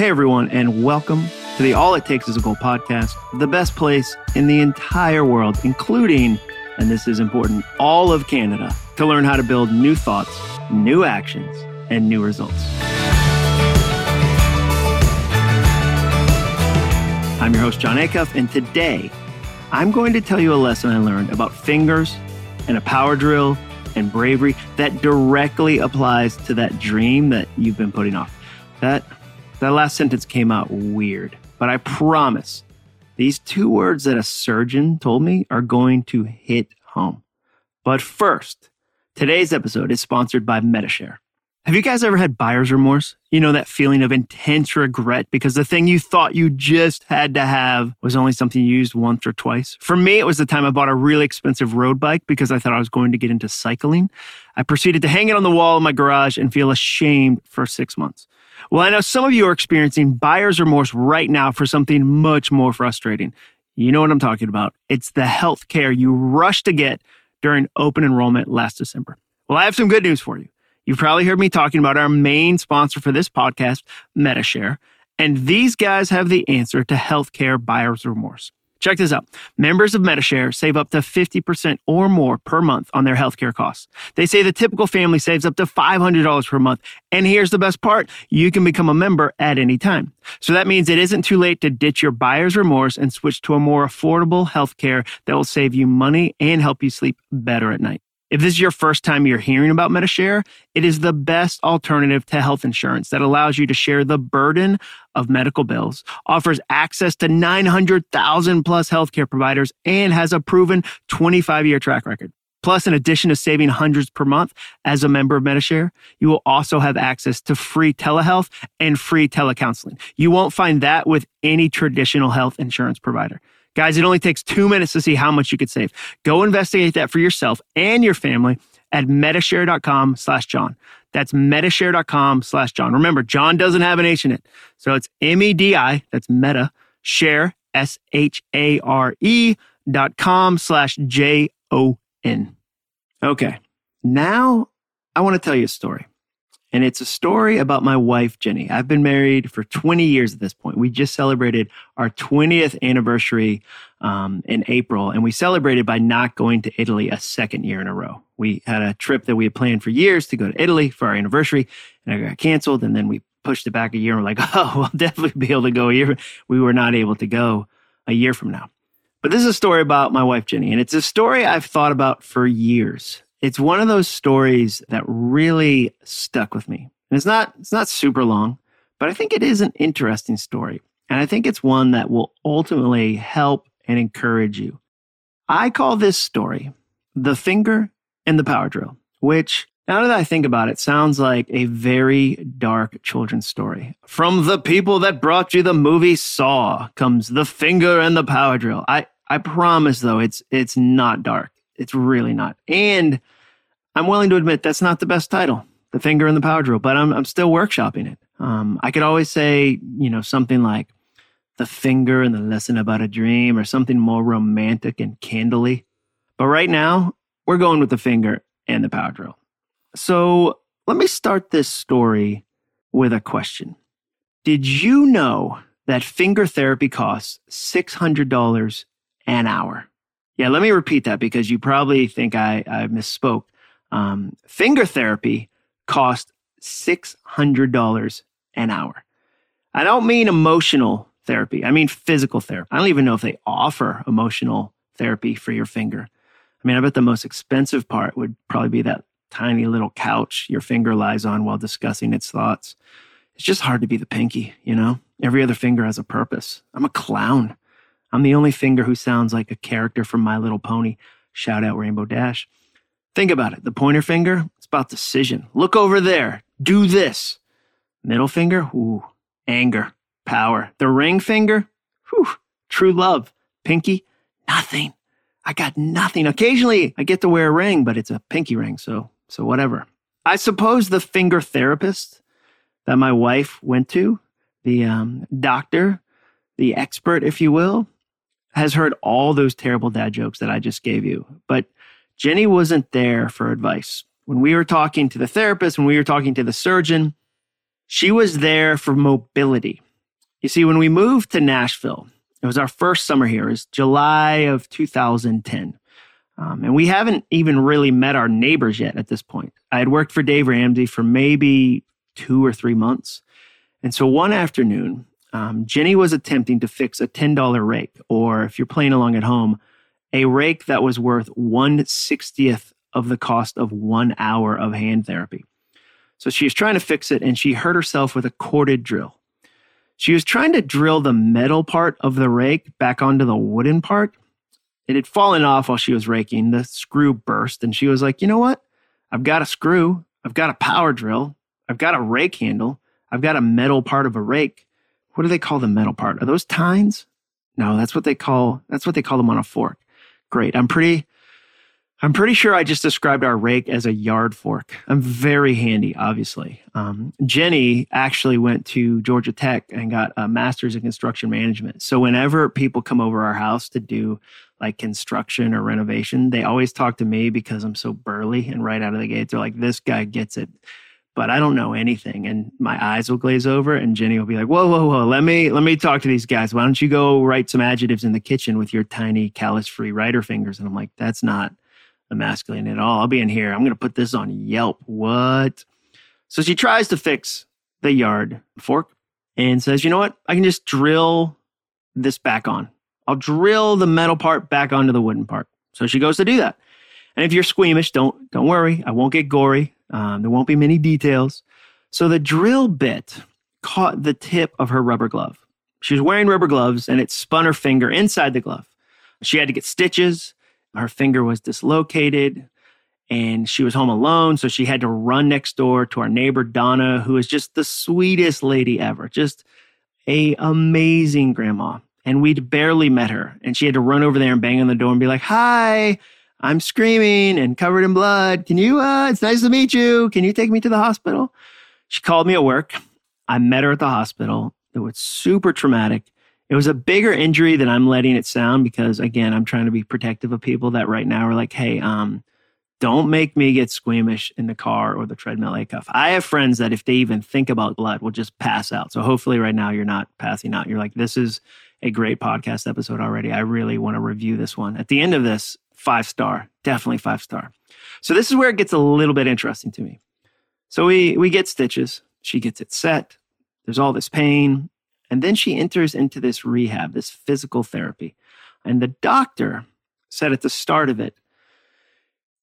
Hey, everyone, and welcome to the All It Takes is a Goal podcast, the best place in the entire world, including, and this is important, all of Canada, to learn how to build new thoughts, new actions, and new results. I'm your host, Jon Acuff, and today I'm going to tell you a lesson I learned about fingers and a power drill and bravery that directly applies to that dream that you've been putting off. That that last sentence came out weird, but I promise these two words that a surgeon told me are going to hit home. But first, today's episode is sponsored by Medi-Share. Have you guys ever had buyer's remorse? You know, that feeling of intense regret because the thing you thought you just had to have was only something you used once or twice. For me, it was the time I bought a really expensive road bike because I thought I was going to get into cycling. I proceeded to hang it on the wall in my garage and feel ashamed for six months. Well, I know some of you are experiencing buyer's remorse right now for something much more frustrating. You know what I'm talking about. It's the health care you rushed to get during open enrollment last December. Well, I have some good news for you. You've probably heard me talking about our main sponsor for this podcast, Medi-Share, and these guys have the answer to healthcare buyer's remorse. Check this out. Members of Medi-Share save up to 50% or more per month on their healthcare costs. They say the typical family saves up to $500 per month. And here's the best part. You can become a member at any time. So that means it isn't too late to ditch your buyer's remorse and switch to a more affordable healthcare that will save you money and help you sleep better at night. If this is your first time you're hearing about Medi-Share, it is the best alternative to health insurance that allows you to share the burden of medical bills, offers access to 900,000 plus healthcare providers, and has a proven 25 year track record. Plus, in addition to saving hundreds per month as a member of Medi-Share, you will also have access to free telehealth and free telecounseling. You won't find that with any traditional health insurance provider. Guys, it only takes two minutes to see how much you could save. Go investigate that for yourself and your family at medishare.com slash Jon. That's medishare.com slash Jon. Remember, Jon doesn't have an H in it. So it's M-E-D-I, that's meta, share, S-H-A-R-E dot com slash J-O-N. Okay, now I want to tell you a story. And it's a story about my wife, Jenny. I've been married for 20 years at this point. We just celebrated our 20th anniversary um, in April, and we celebrated by not going to Italy a second year in a row. We had a trip that we had planned for years to go to Italy for our anniversary, and it got canceled. And then we pushed it back a year. And we're like, oh, we'll definitely be able to go a year. We were not able to go a year from now. But this is a story about my wife, Jenny, and it's a story I've thought about for years it's one of those stories that really stuck with me. And it's not it's not super long, but I think it is an interesting story. And I think it's one that will ultimately help and encourage you. I call this story The Finger and the Power Drill, which now that I think about it, sounds like a very dark children's story. From the people that brought you the movie Saw comes The Finger and the Power Drill. I, I promise though, it's it's not dark. It's really not. And I'm willing to admit that's not the best title, The Finger and the Power Drill, but I'm, I'm still workshopping it. Um, I could always say, you know, something like The Finger and the Lesson About a Dream or something more romantic and candly. But right now, we're going with The Finger and the Power Drill. So let me start this story with a question. Did you know that finger therapy costs $600 an hour? Yeah, let me repeat that because you probably think I, I misspoke. Um, finger therapy costs $600 an hour. I don't mean emotional therapy. I mean physical therapy. I don't even know if they offer emotional therapy for your finger. I mean, I bet the most expensive part would probably be that tiny little couch your finger lies on while discussing its thoughts. It's just hard to be the pinky, you know? Every other finger has a purpose. I'm a clown. I'm the only finger who sounds like a character from My Little Pony. Shout out Rainbow Dash. Think about it. The pointer finger, it's about decision. Look over there. Do this. Middle finger, ooh, anger, power. The ring finger, whew, true love. Pinky, nothing. I got nothing. Occasionally I get to wear a ring, but it's a pinky ring, so so whatever. I suppose the finger therapist that my wife went to, the um, doctor, the expert, if you will, has heard all those terrible dad jokes that I just gave you. But Jenny wasn't there for advice. When we were talking to the therapist, when we were talking to the surgeon, she was there for mobility. You see, when we moved to Nashville, it was our first summer here. It was July of 2010. Um, and we haven't even really met our neighbors yet at this point. I had worked for Dave Ramsey for maybe two or three months. And so one afternoon, um, Jenny was attempting to fix a $10 rake, or if you're playing along at home, a rake that was worth 160th of the cost of one hour of hand therapy. So she was trying to fix it and she hurt herself with a corded drill. She was trying to drill the metal part of the rake back onto the wooden part. It had fallen off while she was raking. The screw burst and she was like, you know what? I've got a screw. I've got a power drill. I've got a rake handle. I've got a metal part of a rake. What do they call the metal part? Are those tines? No, that's what they call that's what they call them on a fork. Great. I'm pretty I'm pretty sure I just described our rake as a yard fork. I'm very handy, obviously. Um, Jenny actually went to Georgia Tech and got a master's in construction management. So whenever people come over our house to do like construction or renovation, they always talk to me because I'm so burly and right out of the gate, they're like, this guy gets it. But I don't know anything, and my eyes will glaze over, and Jenny will be like, "Whoa, whoa, whoa! Let me let me talk to these guys. Why don't you go write some adjectives in the kitchen with your tiny callus-free writer fingers?" And I'm like, "That's not a masculine at all. I'll be in here. I'm going to put this on Yelp. What? So she tries to fix the yard fork and says, you know what? I can just drill this back on. I'll drill the metal part back onto the wooden part. So she goes to do that. And if you're squeamish, don't don't worry. I won't get gory. Um, there won't be many details. So the drill bit caught the tip of her rubber glove. She was wearing rubber gloves and it spun her finger inside the glove. She had to get stitches. Her finger was dislocated and she was home alone. So she had to run next door to our neighbor, Donna, who is just the sweetest lady ever, just a amazing grandma. And we'd barely met her. And she had to run over there and bang on the door and be like, Hi, I'm screaming and covered in blood. Can you, uh, it's nice to meet you. Can you take me to the hospital? She called me at work. I met her at the hospital. It was super traumatic. It was a bigger injury than I'm letting it sound because again, I'm trying to be protective of people that right now are like, hey, um, don't make me get squeamish in the car or the treadmill Acuff. I have friends that if they even think about blood will just pass out. So hopefully right now you're not passing out. You're like, this is a great podcast episode already. I really want to review this one. At the end of this, five star, definitely five star. So this is where it gets a little bit interesting to me. So we we get stitches. She gets it set. There's all this pain. And then she enters into this rehab, this physical therapy. And the doctor said at the start of it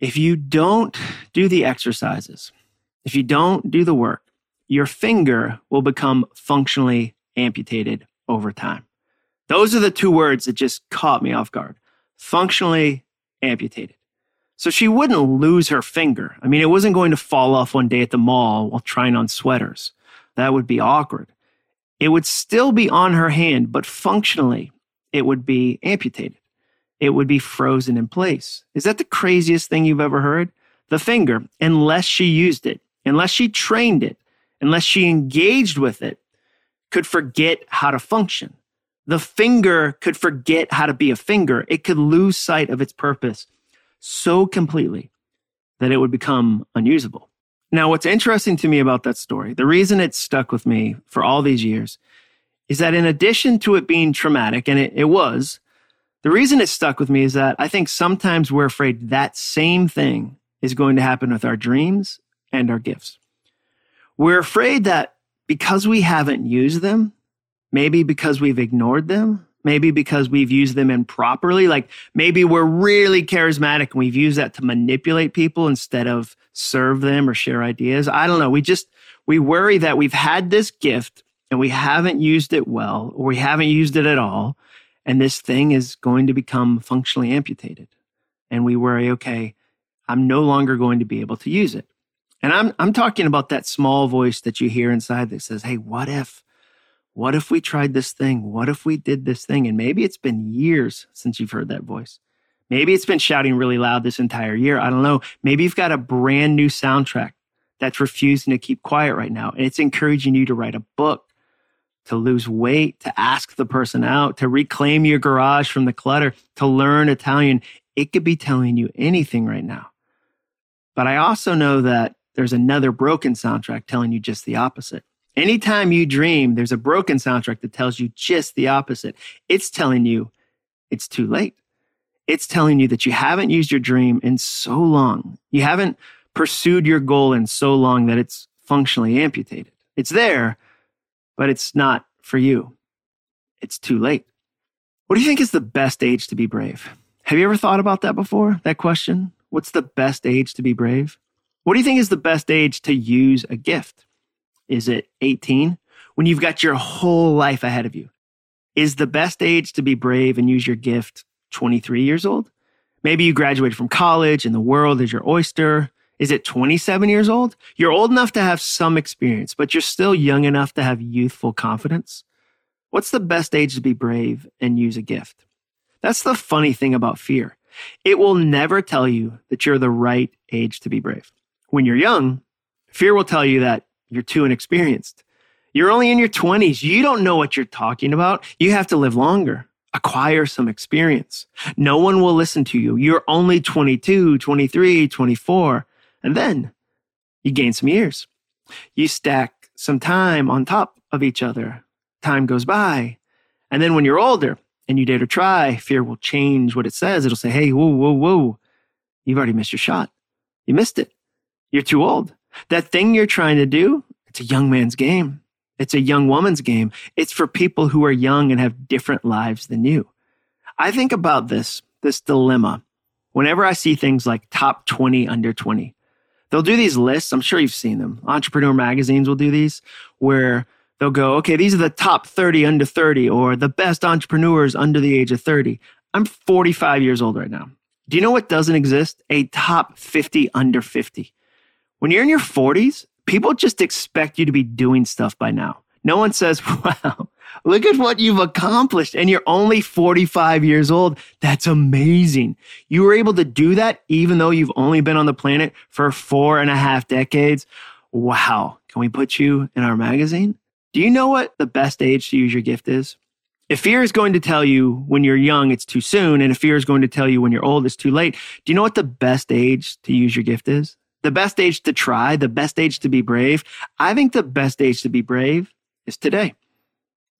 if you don't do the exercises, if you don't do the work, your finger will become functionally amputated over time. Those are the two words that just caught me off guard. Functionally amputated. So she wouldn't lose her finger. I mean, it wasn't going to fall off one day at the mall while trying on sweaters. That would be awkward it would still be on her hand, but functionally, it would be amputated. It would be frozen in place. Is that the craziest thing you've ever heard? The finger, unless she used it, unless she trained it, unless she engaged with it, could forget how to function. The finger could forget how to be a finger. It could lose sight of its purpose so completely that it would become unusable. Now, what's interesting to me about that story, the reason it stuck with me for all these years, is that in addition to it being traumatic, and it, it was, the reason it stuck with me is that I think sometimes we're afraid that same thing is going to happen with our dreams and our gifts. We're afraid that because we haven't used them, maybe because we've ignored them, maybe because we've used them improperly, like maybe we're really charismatic and we've used that to manipulate people instead of serve them or share ideas. I don't know. We just, we worry that we've had this gift and we haven't used it well or we haven't used it at all. And this thing is going to become functionally amputated. And we worry, okay, I'm no longer going to be able to use it. And I'm, I'm talking about that small voice that you hear inside that says, Hey, what if, what if we tried this thing? What if we did this thing? And maybe it's been years since you've heard that voice. Maybe it's been shouting really loud this entire year. I don't know. Maybe you've got a brand new soundtrack that's refusing to keep quiet right now. And it's encouraging you to write a book, to lose weight, to ask the person out, to reclaim your garage from the clutter, to learn Italian. It could be telling you anything right now. But I also know that there's another broken soundtrack telling you just the opposite. Anytime you dream, there's a broken soundtrack that tells you just the opposite. It's telling you it's too late. It's telling you that you haven't used your dream in so long. You haven't pursued your goal in so long that it's functionally amputated. It's there, but it's not for you. It's too late. What do you think is the best age to be brave? Have you ever thought about that before? That question? What's the best age to be brave? What do you think is the best age to use a gift? Is it 18? When you've got your whole life ahead of you. Is the best age to be brave and use your gift 23 years old? Maybe you graduated from college and the world is your oyster. Is it 27 years old? You're old enough to have some experience, but you're still young enough to have youthful confidence. What's the best age to be brave and use a gift? That's the funny thing about fear. It will never tell you that you're the right age to be brave. When you're young, fear will tell you that you're too inexperienced. You're only in your 20s. You don't know what you're talking about. You have to live longer, acquire some experience. No one will listen to you. You're only 22, 23, 24. And then you gain some years. You stack some time on top of each other. Time goes by. And then when you're older and you dare to try, fear will change what it says. It'll say, hey, whoa, whoa, whoa. You've already missed your shot. You missed it. You're too old. That thing you're trying to do, it's a young man's game. It's a young woman's game. It's for people who are young and have different lives than you. I think about this, this dilemma, whenever I see things like top 20 under 20. They'll do these lists. I'm sure you've seen them. Entrepreneur magazines will do these where they'll go, okay, these are the top 30 under 30 or the best entrepreneurs under the age of 30. I'm 45 years old right now. Do you know what doesn't exist? A top 50 under 50. When you're in your 40s, people just expect you to be doing stuff by now. No one says, wow, look at what you've accomplished. And you're only 45 years old. That's amazing. You were able to do that even though you've only been on the planet for four and a half decades. Wow. Can we put you in our magazine? Do you know what the best age to use your gift is? If fear is going to tell you when you're young, it's too soon. And if fear is going to tell you when you're old, it's too late. Do you know what the best age to use your gift is? The best age to try, the best age to be brave. I think the best age to be brave is today.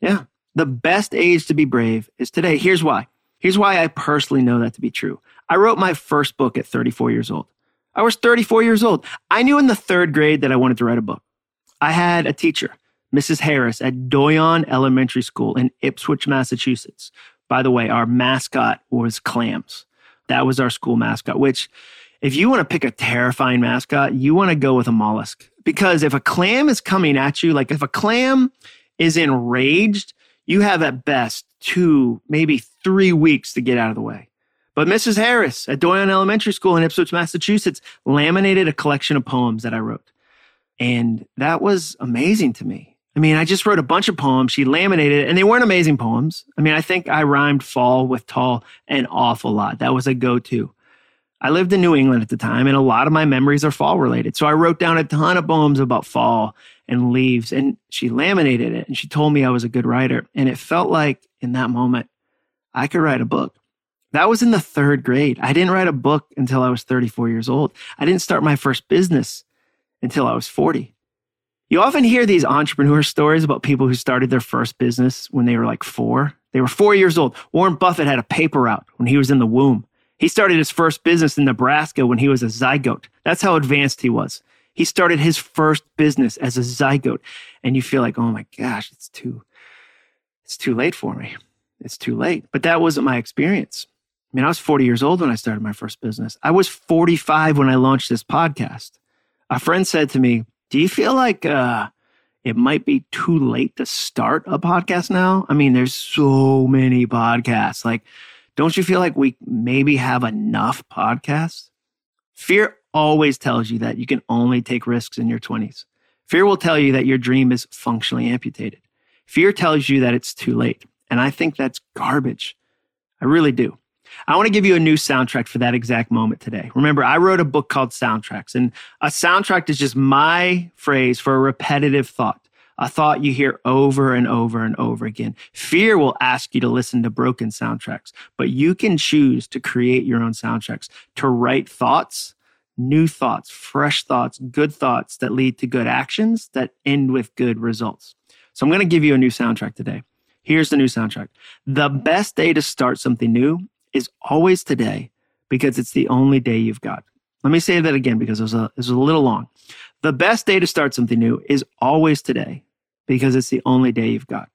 Yeah. The best age to be brave is today. Here's why. Here's why I personally know that to be true. I wrote my first book at 34 years old. I was 34 years old. I knew in the third grade that I wanted to write a book. I had a teacher, Mrs. Harris, at Doyon Elementary School in Ipswich, Massachusetts. By the way, our mascot was clams. That was our school mascot, which if you want to pick a terrifying mascot, you want to go with a mollusk. Because if a clam is coming at you, like if a clam is enraged, you have at best two, maybe three weeks to get out of the way. But Mrs. Harris at Doyon Elementary School in Ipswich, Massachusetts, laminated a collection of poems that I wrote. And that was amazing to me. I mean, I just wrote a bunch of poems. She laminated it, and they weren't amazing poems. I mean, I think I rhymed fall with tall an awful lot. That was a go to. I lived in New England at the time, and a lot of my memories are fall related. So I wrote down a ton of poems about fall and leaves, and she laminated it and she told me I was a good writer. And it felt like in that moment, I could write a book. That was in the third grade. I didn't write a book until I was 34 years old. I didn't start my first business until I was 40. You often hear these entrepreneur stories about people who started their first business when they were like four. They were four years old. Warren Buffett had a paper route when he was in the womb. He started his first business in Nebraska when he was a zygote. That's how advanced he was. He started his first business as a zygote. And you feel like, oh my gosh, it's too, it's too late for me. It's too late. But that wasn't my experience. I mean, I was 40 years old when I started my first business. I was 45 when I launched this podcast. A friend said to me, Do you feel like uh, it might be too late to start a podcast now? I mean, there's so many podcasts. Like, don't you feel like we maybe have enough podcasts? Fear always tells you that you can only take risks in your 20s. Fear will tell you that your dream is functionally amputated. Fear tells you that it's too late. And I think that's garbage. I really do. I want to give you a new soundtrack for that exact moment today. Remember, I wrote a book called Soundtracks, and a soundtrack is just my phrase for a repetitive thought a thought you hear over and over and over again. Fear will ask you to listen to broken soundtracks, but you can choose to create your own soundtracks, to write thoughts, new thoughts, fresh thoughts, good thoughts that lead to good actions that end with good results. So I'm going to give you a new soundtrack today. Here's the new soundtrack. The best day to start something new is always today because it's the only day you've got. Let me say that again because it was a, it was a little long. The best day to start something new is always today because it's the only day you've got.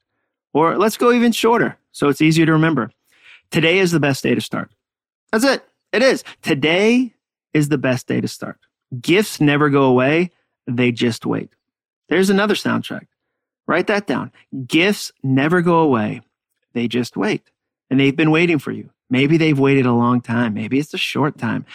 Or let's go even shorter so it's easier to remember. Today is the best day to start. That's it. It is. Today is the best day to start. Gifts never go away, they just wait. There's another soundtrack. Write that down. Gifts never go away, they just wait. And they've been waiting for you. Maybe they've waited a long time, maybe it's a short time,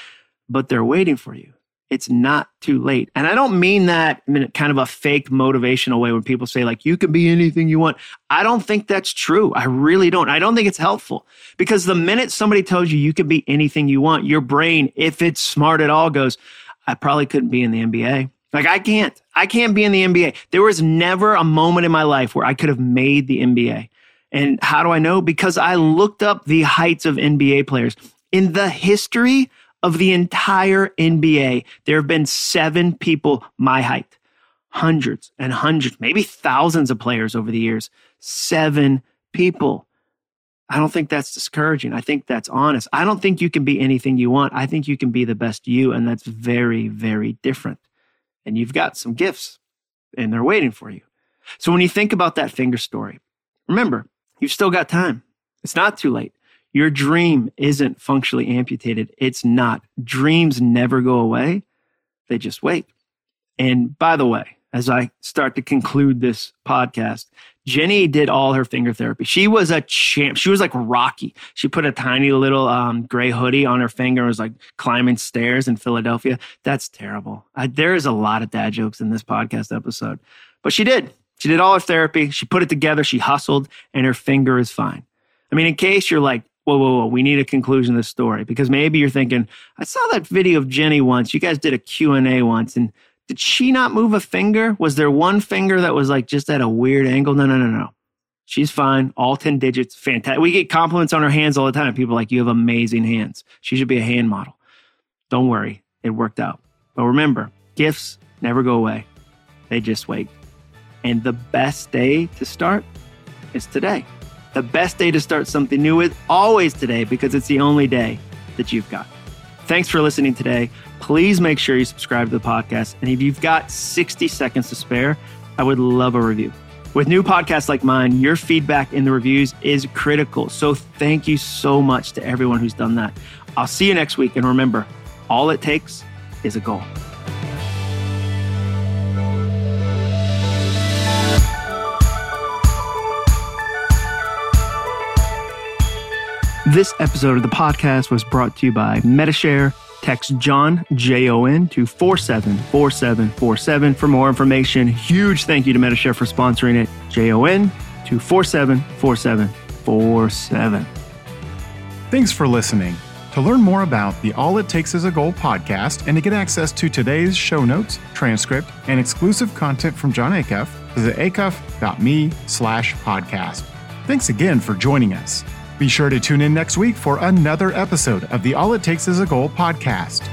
but they're waiting for you it's not too late. And I don't mean that in kind of a fake motivational way when people say, like, you can be anything you want. I don't think that's true. I really don't. I don't think it's helpful because the minute somebody tells you you can be anything you want, your brain, if it's smart at all, goes, I probably couldn't be in the NBA. Like, I can't. I can't be in the NBA. There was never a moment in my life where I could have made the NBA. And how do I know? Because I looked up the heights of NBA players. In the history of the entire NBA, there have been seven people my height, hundreds and hundreds, maybe thousands of players over the years. Seven people. I don't think that's discouraging. I think that's honest. I don't think you can be anything you want. I think you can be the best you, and that's very, very different. And you've got some gifts, and they're waiting for you. So when you think about that finger story, remember, you've still got time. It's not too late. Your dream isn't functionally amputated. It's not. Dreams never go away, they just wait. And by the way, as I start to conclude this podcast, Jenny did all her finger therapy. She was a champ. She was like Rocky. She put a tiny little um, gray hoodie on her finger and was like climbing stairs in Philadelphia. That's terrible. I, there is a lot of dad jokes in this podcast episode, but she did. She did all her therapy. She put it together. She hustled, and her finger is fine. I mean, in case you're like, whoa, whoa, whoa, we need a conclusion to this story because maybe you're thinking, I saw that video of Jenny once. You guys did a Q&A once and did she not move a finger? Was there one finger that was like just at a weird angle? No, no, no, no. She's fine. All 10 digits. Fantastic. We get compliments on her hands all the time. People like, you have amazing hands. She should be a hand model. Don't worry. It worked out. But remember, gifts never go away. They just wait. And the best day to start is today. The best day to start something new is always today because it's the only day that you've got. Thanks for listening today. Please make sure you subscribe to the podcast. And if you've got 60 seconds to spare, I would love a review. With new podcasts like mine, your feedback in the reviews is critical. So thank you so much to everyone who's done that. I'll see you next week. And remember, all it takes is a goal. This episode of the podcast was brought to you by Medi-Share. Text Jon, J O N, to 474747 for more information. Huge thank you to Medi-Share for sponsoring it. J O N to 474747. Thanks for listening. To learn more about the All It Takes Is a Goal podcast and to get access to today's show notes, transcript, and exclusive content from Jon Acuff, visit acuff.me slash podcast. Thanks again for joining us. Be sure to tune in next week for another episode of the All It Takes Is a Goal podcast.